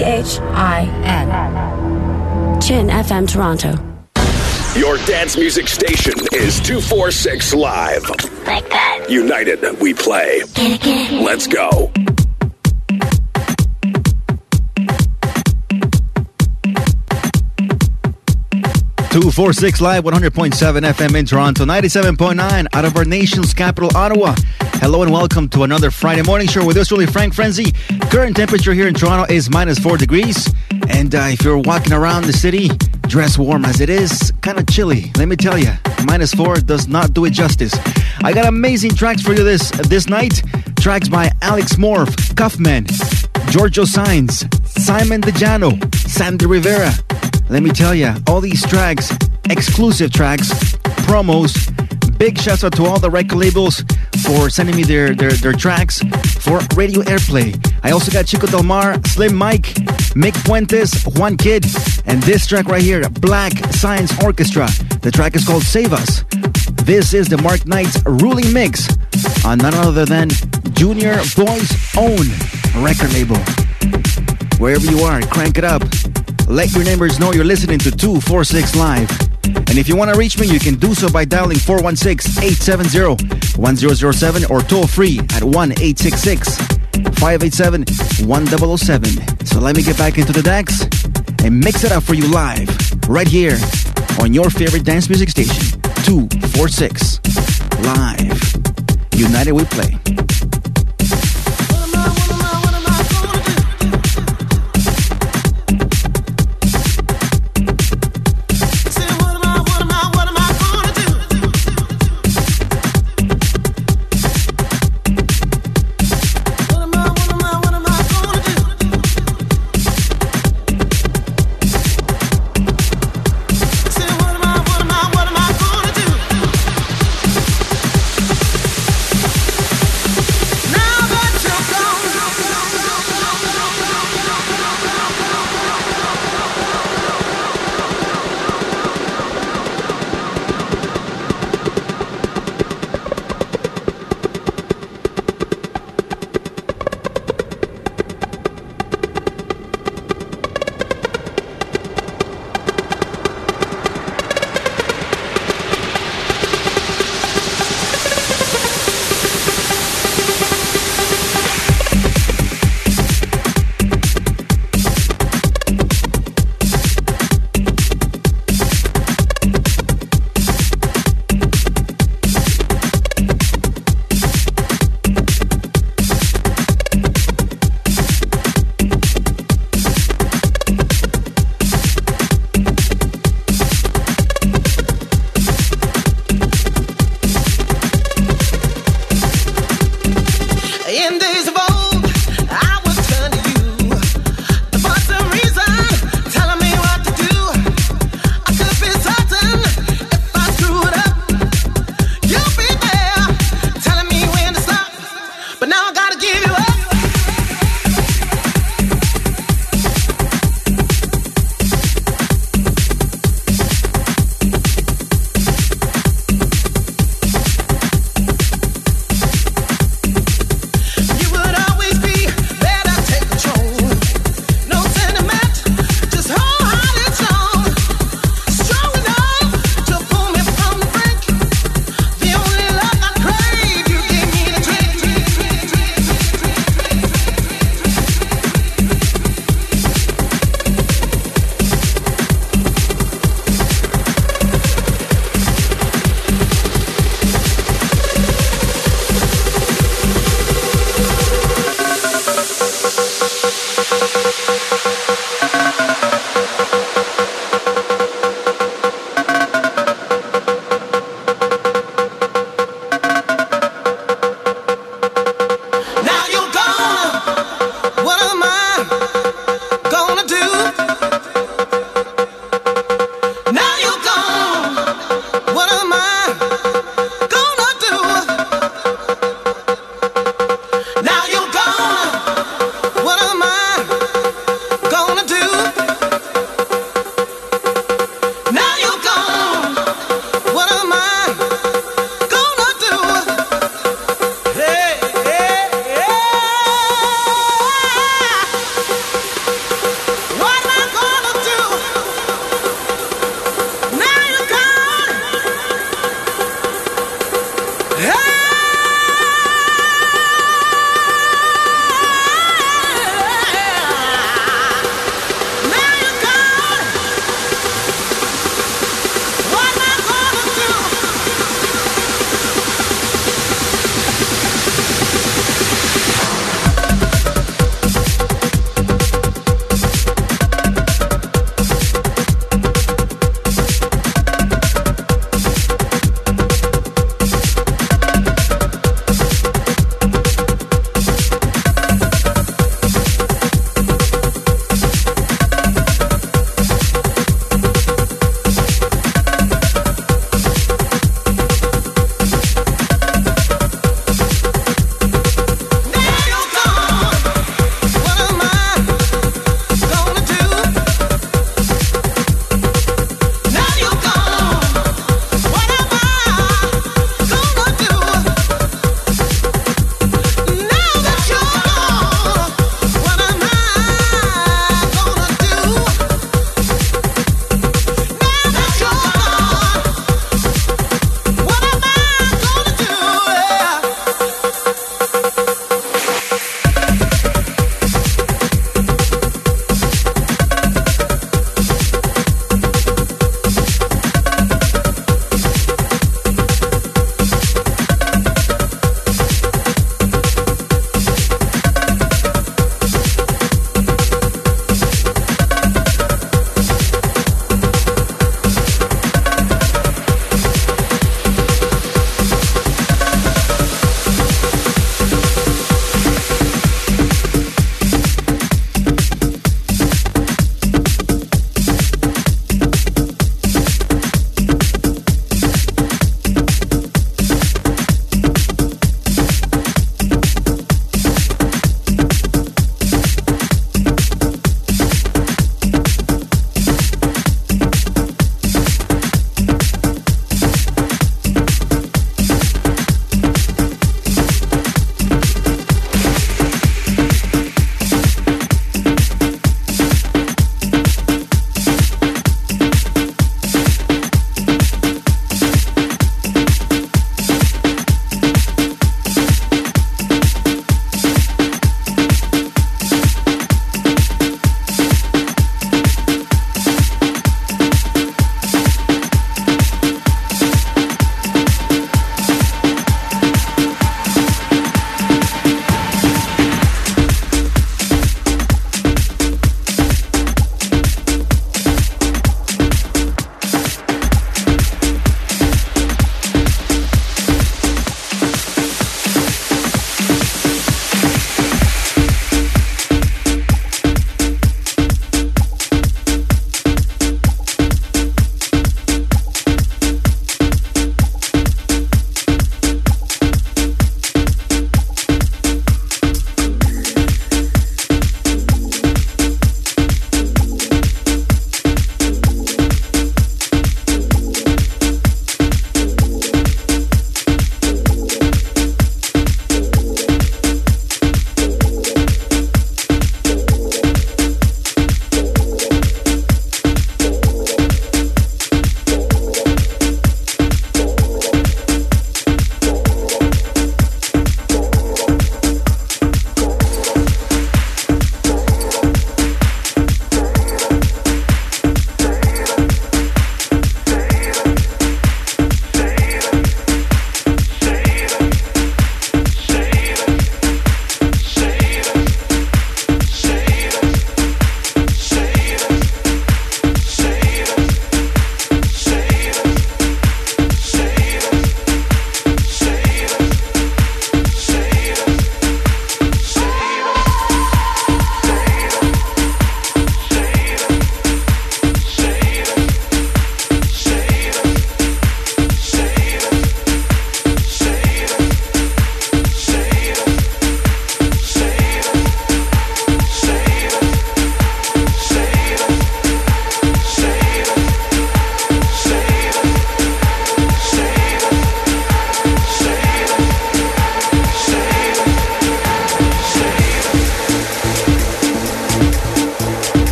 C-H-I-N. Chin FM Toronto. Your dance music station is 246 Live. Like that. United, we play. Get it, get it. Let's go. Two four six live, one hundred point seven FM in Toronto, ninety seven point nine out of our nation's capital, Ottawa. Hello and welcome to another Friday morning show with us, really Frank Frenzy. Current temperature here in Toronto is minus four degrees, and uh, if you're walking around the city, dress warm as it is, kind of chilly. Let me tell you, minus four does not do it justice. I got amazing tracks for you this this night. Tracks by Alex Morph, Cuffman, Giorgio Signs, Simon DeJano, Sandy Rivera. Let me tell you, all these tracks, exclusive tracks, promos. Big shouts out to all the record labels for sending me their, their, their tracks for radio airplay. I also got Chico Del Mar, Slim Mike, Mick Fuentes, Juan Kidd, and this track right here, Black Science Orchestra. The track is called Save Us. This is the Mark Knight's ruling mix on none other than Junior Boy's own record label. Wherever you are, crank it up. Let your neighbors know you're listening to 246 Live. And if you want to reach me, you can do so by dialing 416 870 1007 or toll free at 1 866 587 1007. So let me get back into the decks and mix it up for you live, right here on your favorite dance music station, 246 Live. United we play.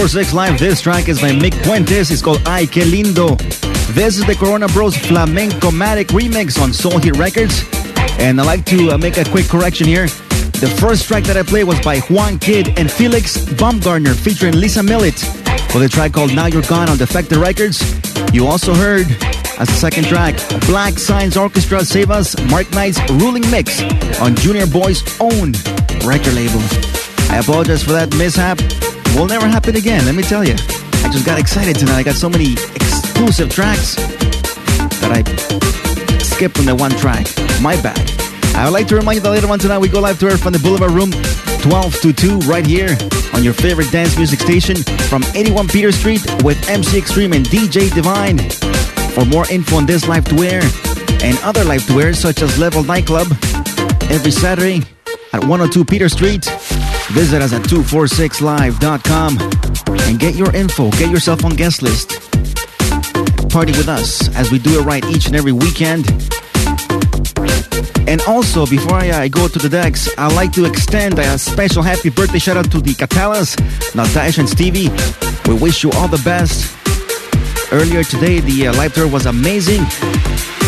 246 Live. This track is by Mick Puentes. It's called Ay Que Lindo. This is the Corona Bros Flamenco Matic remix on Soul Heat Records. And I'd like to uh, make a quick correction here. The first track that I played was by Juan Kidd and Felix Baumgartner featuring Lisa Millett for the track called Now You're Gone on Defected Records. You also heard as the second track, Black Science Orchestra Save Us, Mark Knight's Ruling Mix on Junior Boy's own record label. I apologize for that mishap. Will never happen again, let me tell you. I just got excited tonight. I got so many exclusive tracks that I skipped on the one track. My bad. I would like to remind you that later on tonight we go live to air from the Boulevard Room 12 to 2 right here on your favorite dance music station from 81 Peter Street with MC Extreme and DJ Divine. For more info on this live to air and other live to air such as Level Nightclub every Saturday at 102 Peter Street, visit us at 246live.com and get your info, get yourself on guest list. Party with us as we do it right each and every weekend and also, before I, I, go to the decks, I'd like to extend a special happy birthday shout out to the Catalas, Natasha and Stevie. We wish you all the best. Earlier today, the uh, live tour was amazing.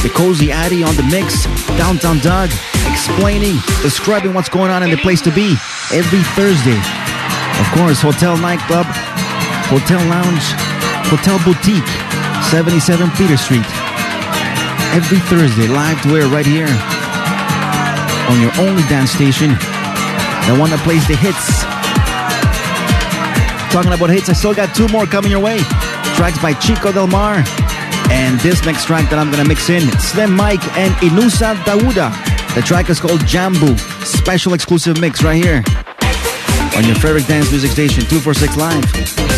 The Cozy Addy on the mix, Downtown Doug, explaining, describing what's going on in the place to be every Thursday. Of course, Hotel Nightclub, Hotel Lounge, Hotel Boutique, 77 Peter Street. Every Thursday, live to air right here on your only dance station, the one that plays the hits. Talking about hits, I still got two more coming your way. Tracks by Chico Del Mar. And this next track that I'm gonna mix in, Slim Mike and Inusa Dawuda. The track is called Jambu. Special exclusive mix right here on your favorite dance music station, 246 Live.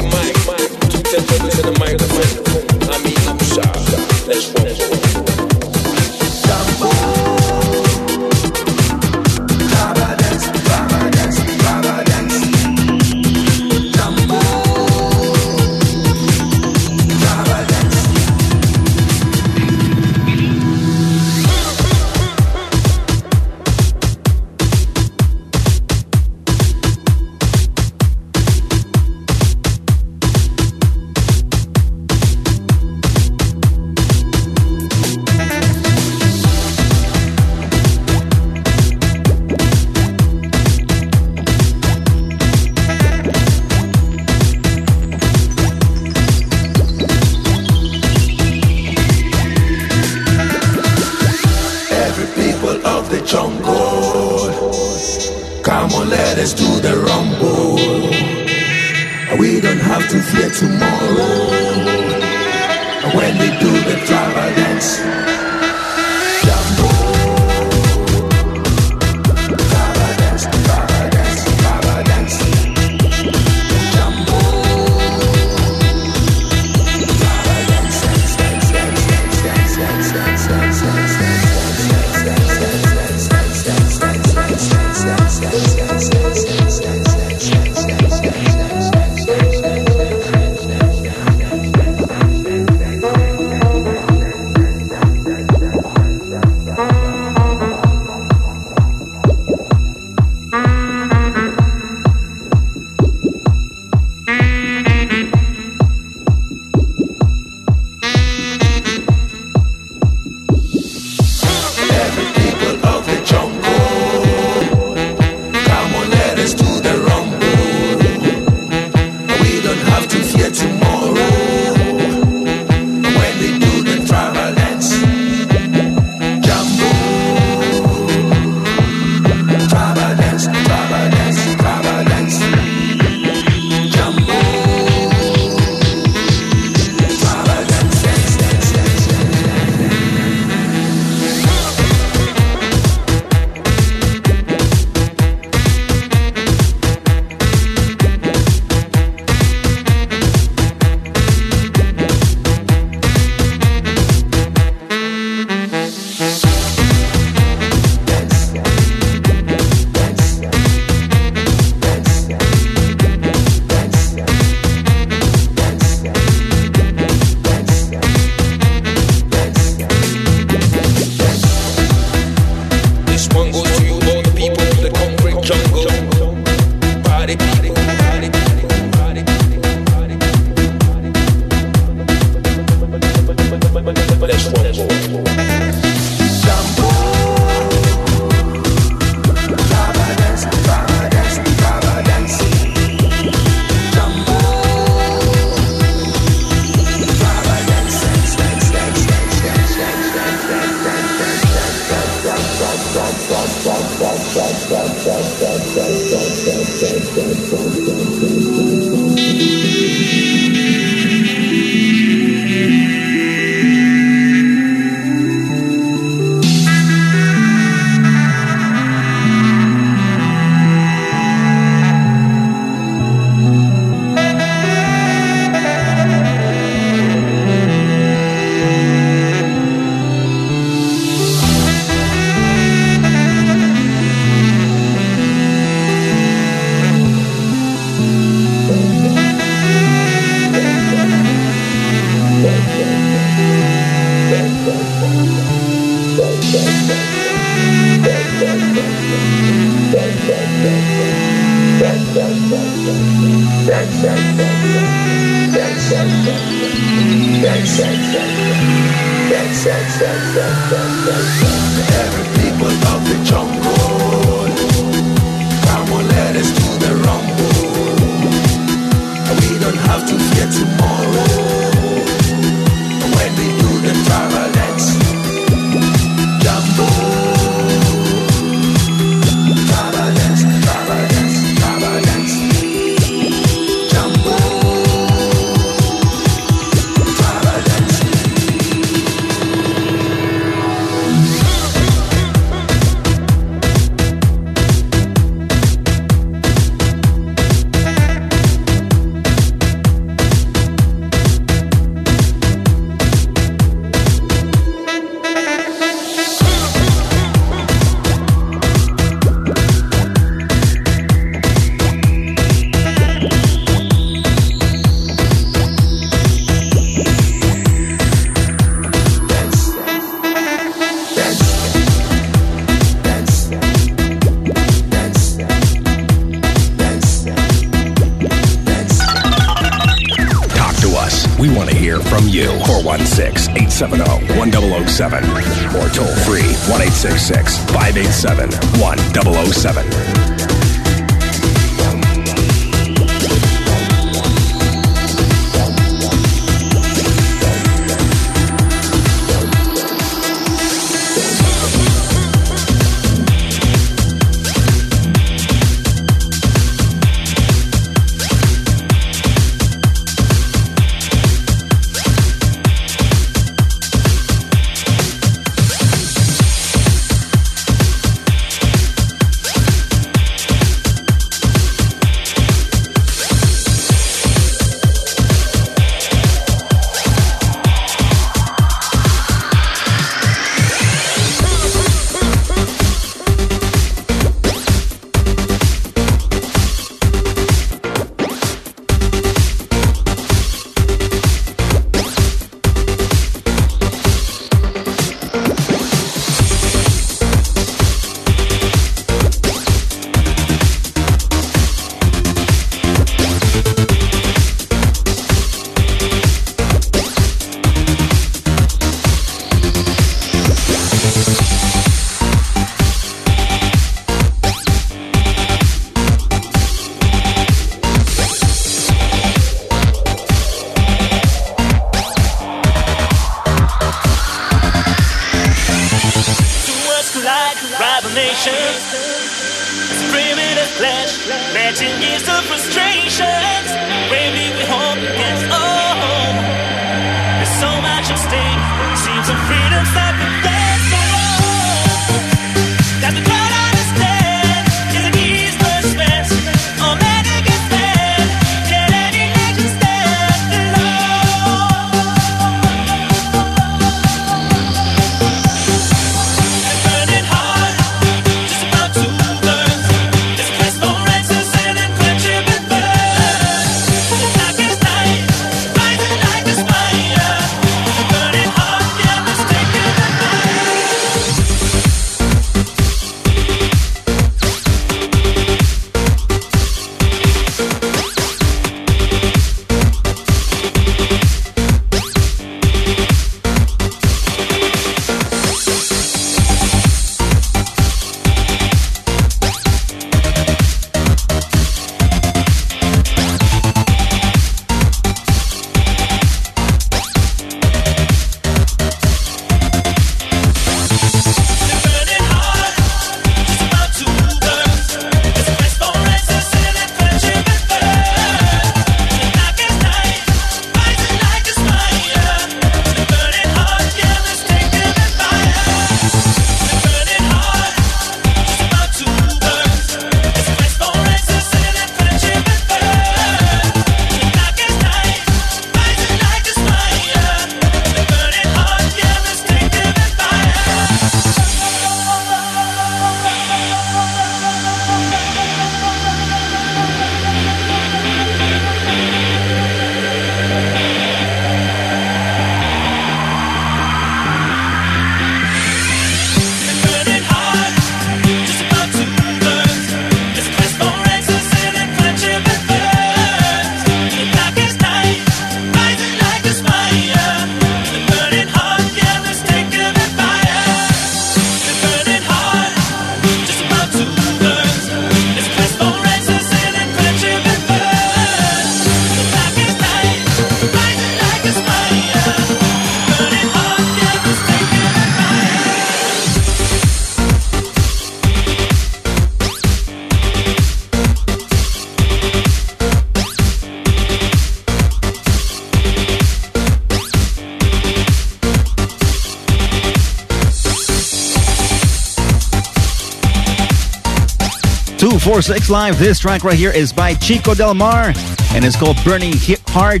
246 Live. This track right here is by Chico Del Mar and it's called Burning Heart.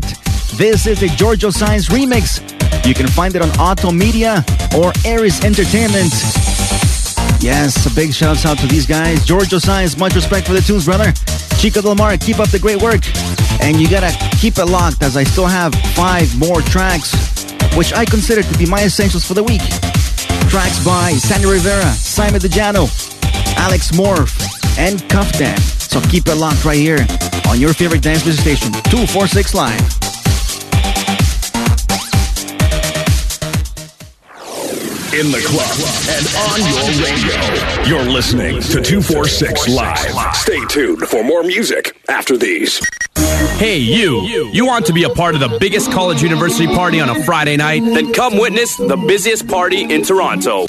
This is a Giorgio Science remix. You can find it on Auto Media or Aries Entertainment. Yes, a big shout out to these guys. Giorgio Science, much respect for the tunes, brother. Chico Del Mar, keep up the great work. And you gotta keep it locked as I still have five more tracks, which I consider to be my essentials for the week. Tracks by Sandy Rivera, Simon DeJano, Alex Morph, and Cuff Kaftan. So keep it locked right here on your favorite dance music station, 246 Live. In the club and on your radio. You're listening to 246 Live. Stay tuned for more music after these. Hey, you. You want to be a part of the biggest college university party on a Friday night? Then come witness the busiest party in Toronto.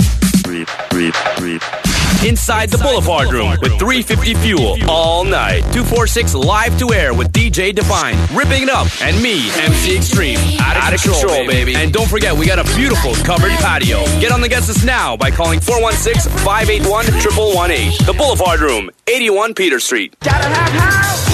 Inside the Boulevard Room with 350 Fuel all night. 246 live to air with DJ Divine, ripping it up, and me, MC Extreme. Out of, Out control, of control baby. And don't forget, we got a beautiful covered patio. Get on the guest list now by calling 416 581 1118. The Boulevard Room, 81 Peter Street. Gotta have house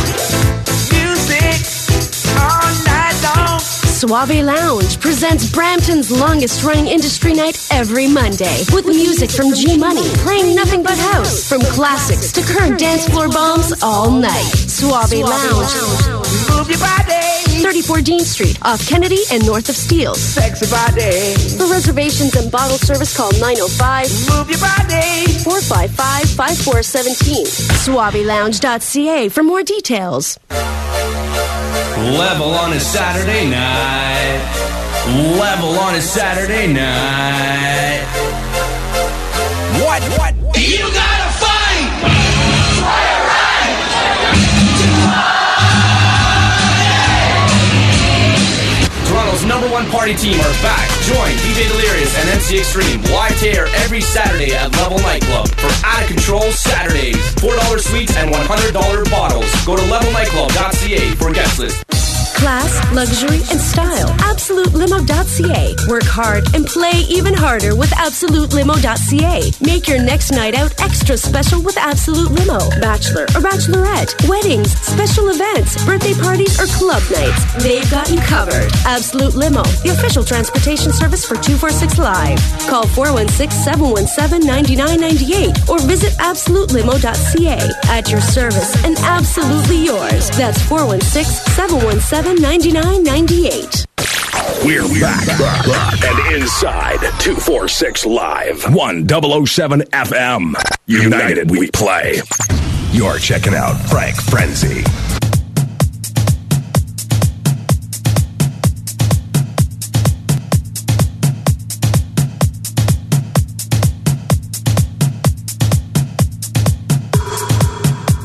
Suave Lounge presents Brampton's longest running industry night every Monday with music from G Money playing nothing but house from classics to current dance floor bombs all night. Suave Lounge. Move your body. 34 Dean Street off Kennedy and north of Steeles. Sexy body. For reservations and bottle service call 905 Move your body. 455 5417. SuaveLounge.ca for more details. Level on a Saturday night. Level on a Saturday night. What? What? You gotta party team are back. Join DJ Delirious and MC Extreme live air every Saturday at Level Nightclub for Out of Control Saturdays. $4 suites and $100 bottles. Go to levelnightclub.ca for guest list. Class, luxury, and style. AbsoluteLimo.ca. Work hard and play even harder with AbsoluteLimo.ca. Make your next night out extra special with Absolute Limo. Bachelor or bachelorette, weddings, special events, birthday parties, or club nights. They've got you covered. Absolute Limo, the official transportation service for 246 Live. Call 416-717-9998 or visit AbsoluteLimo.ca. At your service and absolutely yours. That's 416-717 9998. We're back, back and inside 246 Live, 1007 FM. United we play. You're checking out Frank Frenzy.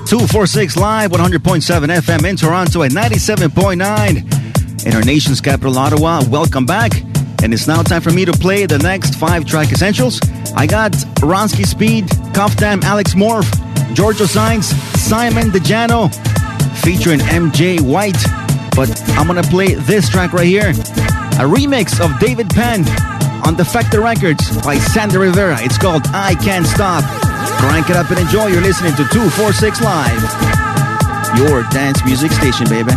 Two four six live, one hundred point seven FM in Toronto at ninety seven point nine in our nation's capital, Ottawa. Welcome back, and it's now time for me to play the next five track essentials. I got Ronski Speed, Kuffdam, Alex Morph, Giorgio Science, Simon DeJano, featuring MJ White. But I'm gonna play this track right here, a remix of David Penn on Defected Records by Sandra Rivera. It's called I Can't Stop. Crank it up and enjoy. You're listening to 246 Live, your dance music station, baby.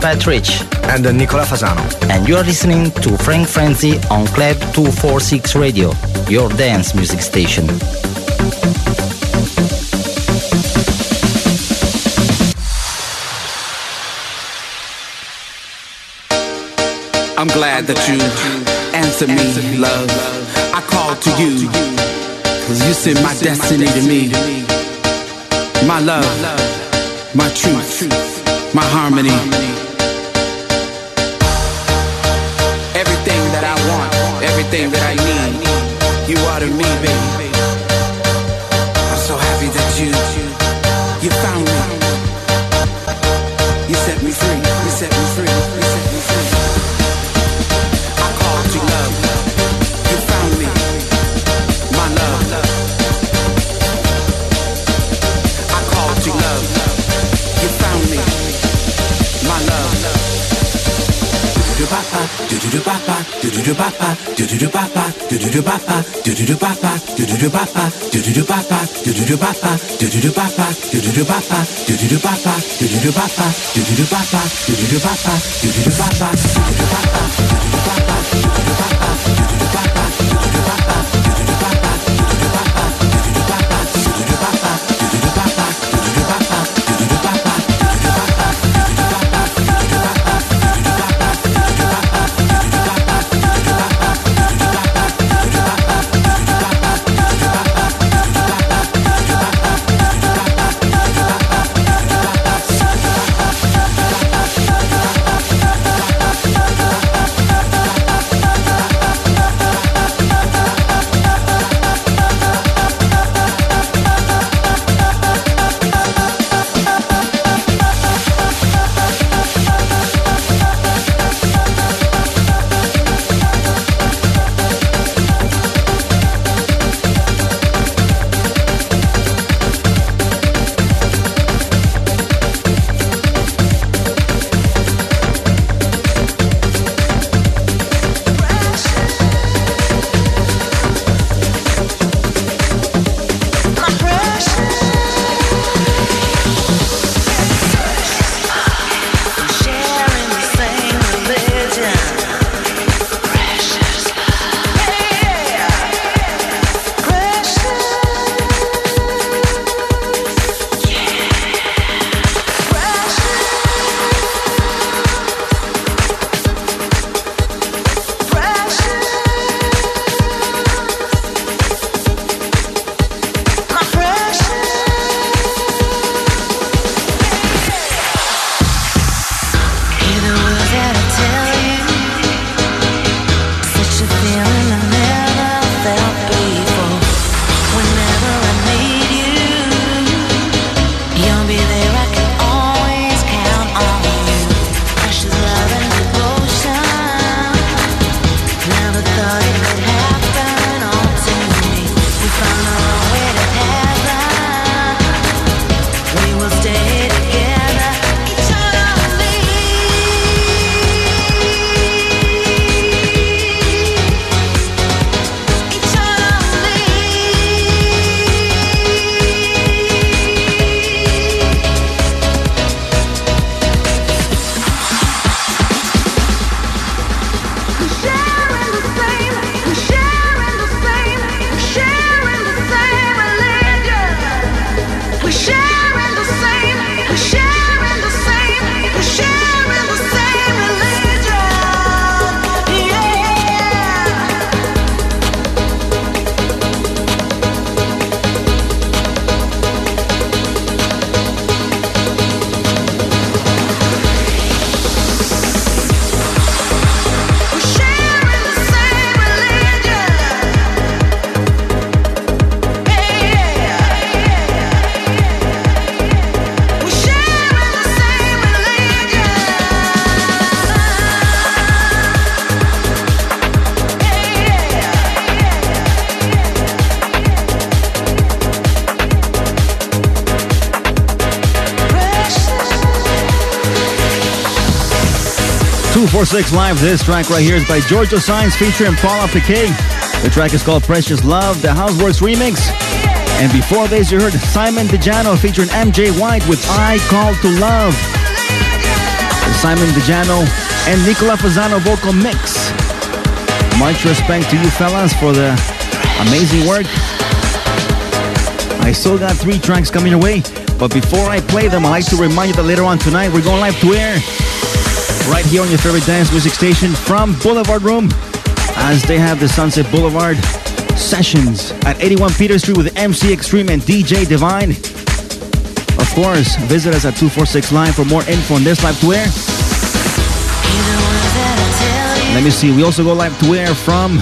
Patric And uh, Nicola Fasano. And you are listening to Frank Frenzy on Club 246 Radio, your dance music station. I'm glad that you answered me, love. I called to you, cause you sent my destiny to me. My love, my truth, my harmony everything that I need. You are to me, baby. I'm so happy that you, you found me. You set me free, you set me free, you set me free. I called you love. You found me, my love. I called you love. You found me, my love. Do do do ba ba, do do do ba ba do do ba ba do do do ba ba do do do ba ba do do do ba ba do do do ba ba do do do ba ba do do do ba ba do do do ba ba do do do ba ba do do do ba ba do do do ba ba do do do ba ba do do do ba ba do do do ba ba do do do ba ba 246 Live. This track right here is by Giorgio Sainz featuring Paula Piquet. The track is called Precious Love, the Houseworks remix. And before this, you heard Simon DeJano featuring MJ White with I Call to Love. Simon DeJano, and Nicola Fasano vocal mix. Much respect to you fellas for the amazing work. I still got three tracks coming your way, but before I play them, I'd like to remind you that later on tonight we're going live to air right here on your favorite dance music station from Boulevard Room as they have the Sunset Boulevard sessions at 81 Peter Street with MC Extreme and DJ Divine. Of course, visit us at 246 Live for more info on this live to air. Let me see, we also go live to air from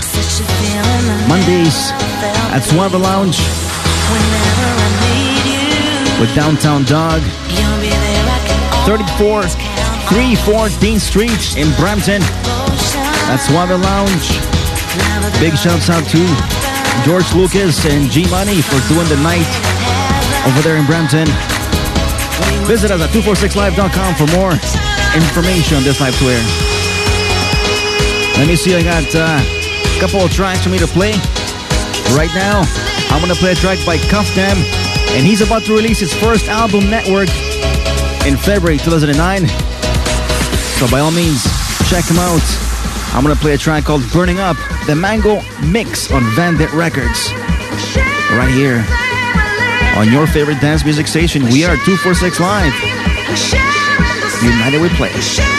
Mondays at Suave Lounge with Downtown Dog. 34 314 Street in Brampton. That's Suave Lounge. Big shouts out to George Lucas and G Money for doing the night over there in Brampton. Visit us at 246live.com for more information on this live tour. Let me see, I got uh, a couple of tracks for me to play. Right now, I'm gonna play a track by Kuffdam, and he's about to release his first album, Network, in February 2009. So by all means, check him out. I'm gonna play a track called Burning Up, the Mango Mix on Vandit Records. Right here on your favorite dance music station. We are 246 Live. United we play.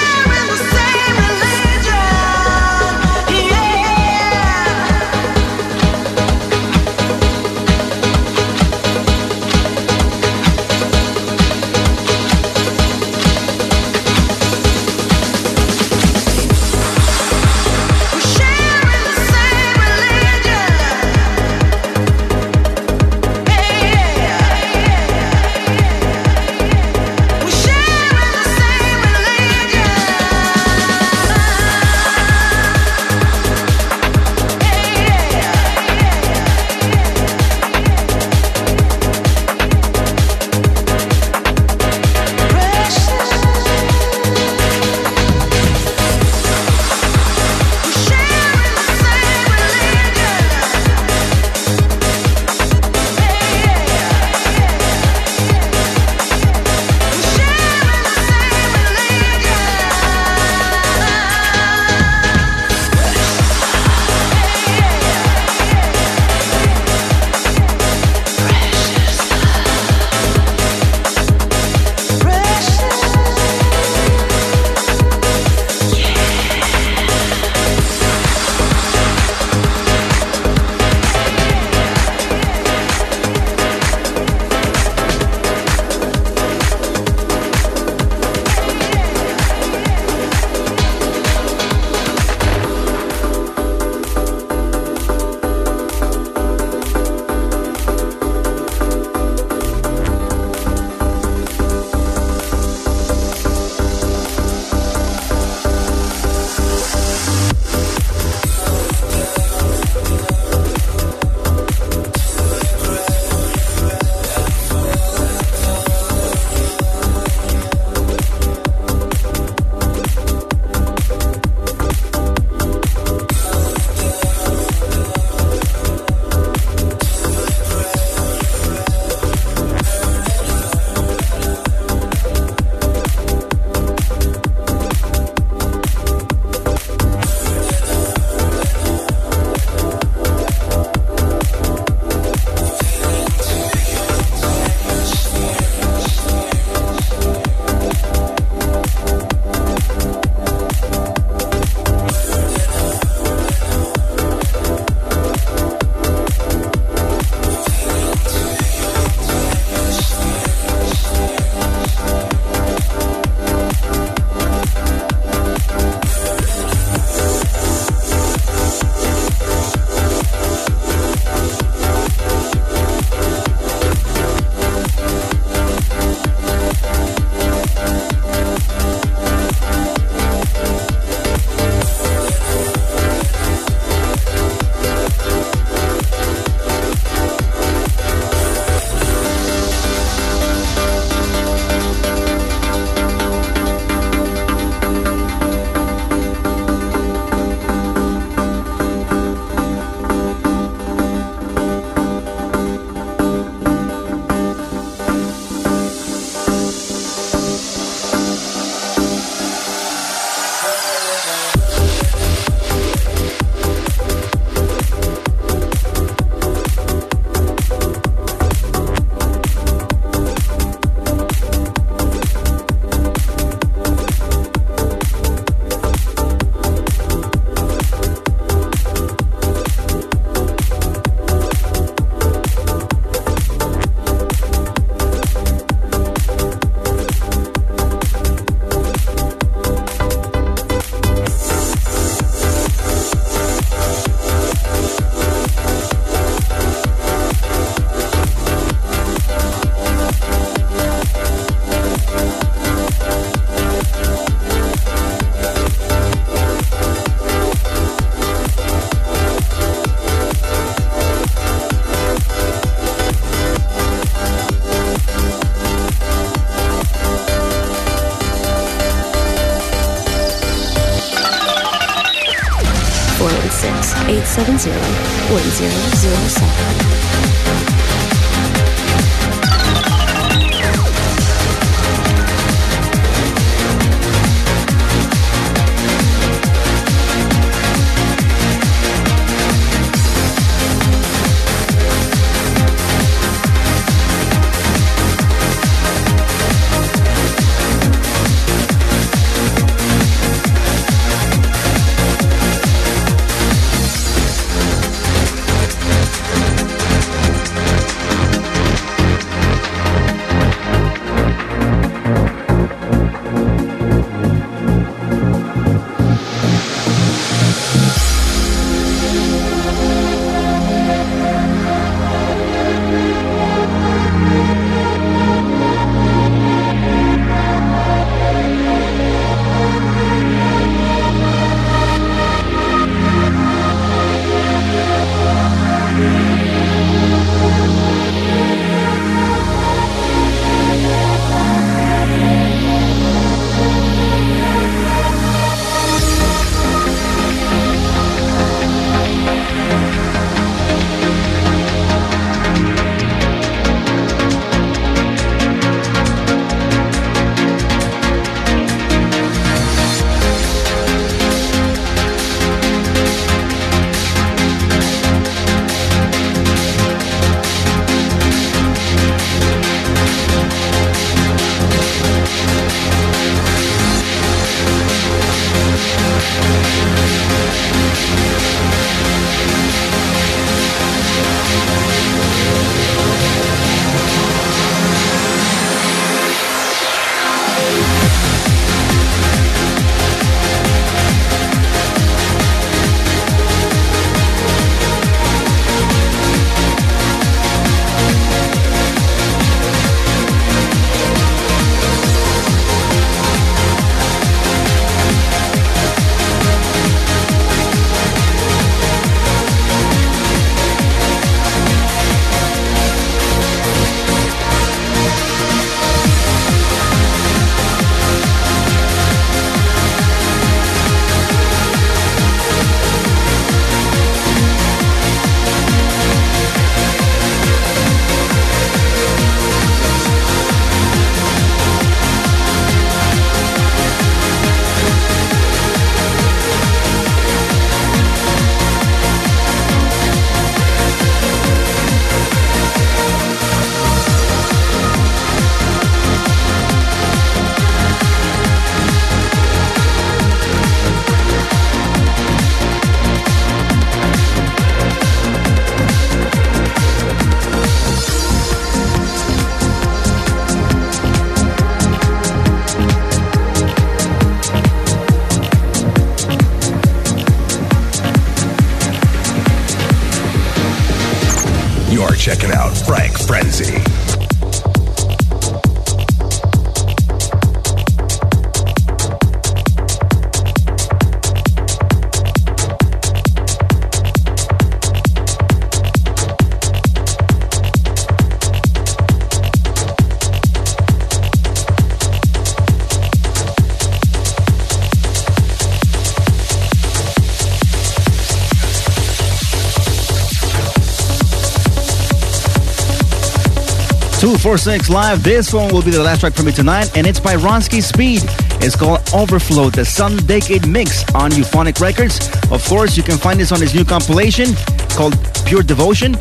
Six Live. This one will be the last track for me tonight, and it's by Ronski Speed. It's called Overflow, the Sun Decade Mix on Euphonic Records. Of course, you can find this on his new compilation called Pure Devotion.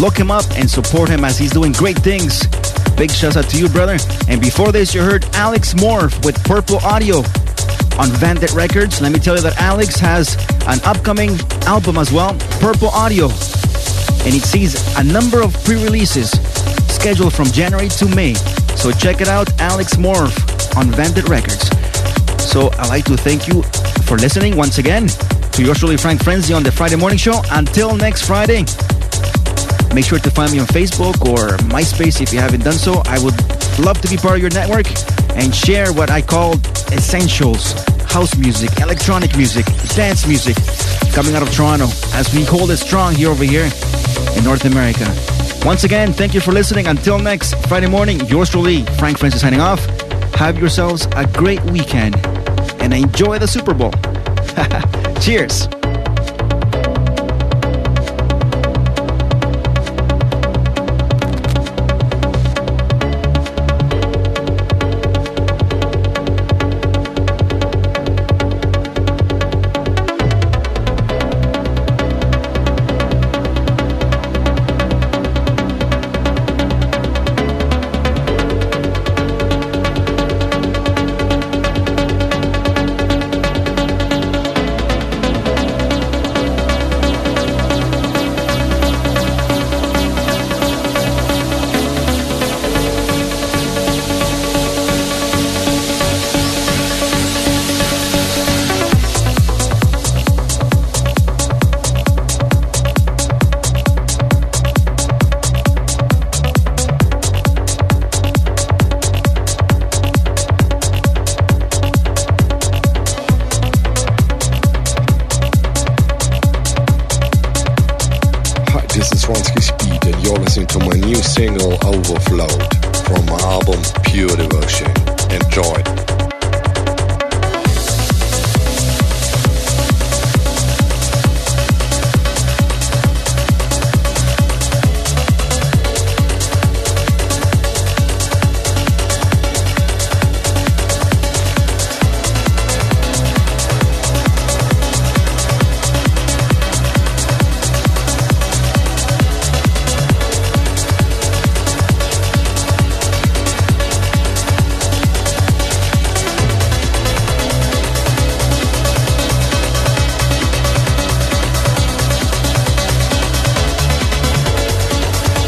Look him up and support him as he's doing great things. Big shout out to you, brother. And before this, you heard Alex Morph with Purple Audio on Vandit Records. Let me tell you that Alex has an upcoming album as well, Purple Audio, and it sees a number of pre releases scheduled from January to May. So check it out, Alex Morph on Vandit Records. So I'd like to thank you for listening once again to your truly, Frank Frenzy, on the Friday Morning Show. Until next Friday, make sure to find me on Facebook or MySpace if you haven't done so. I would love to be part of your network and share what I call essentials house music, electronic music, dance music coming out of Toronto as we hold it strong here over here in North America. Once again, thank you for listening. Until next Friday morning, yours truly, Frank Francis signing off. Have yourselves a great weekend and enjoy the Super Bowl. Cheers. Ronski Speed and you're listening to my new single Overflow from my album Pure Devotion. Enjoy!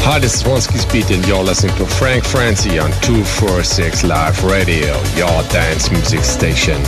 Hi, this is Ronski Speed, and you're listening to Frank Frenzy on 246 Live Radio, your dance music station.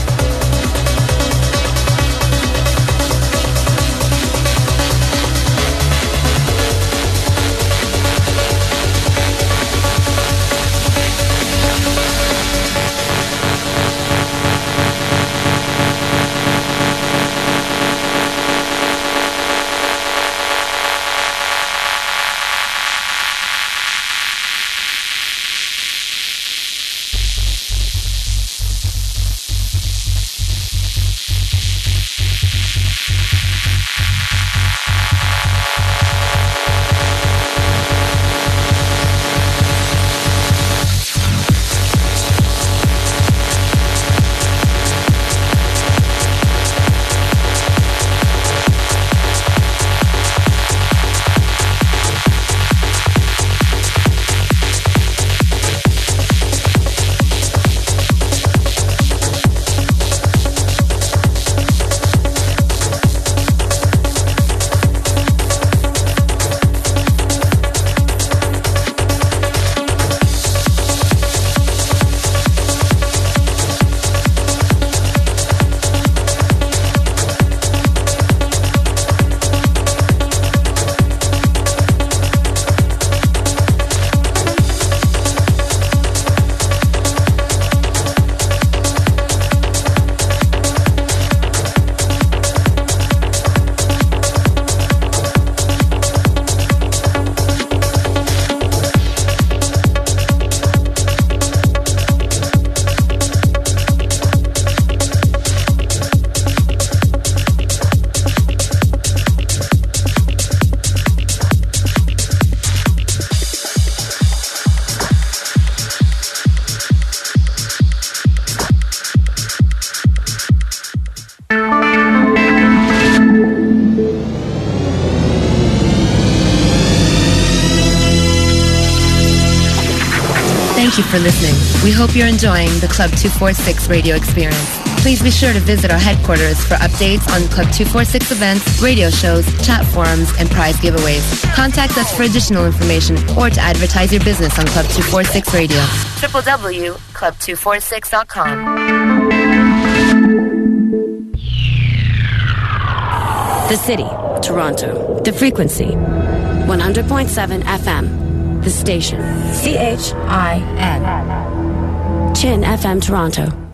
You're enjoying the Club 246 radio experience. Please be sure to visit our headquarters for updates on Club 246 events, radio shows, chat forums, and prize giveaways. Contact us for additional information or to advertise your business on Club 246 Radio. www.club246.com. The city, Toronto. The frequency, 100.7 FM. The station, C H I N. Chin FM Toronto.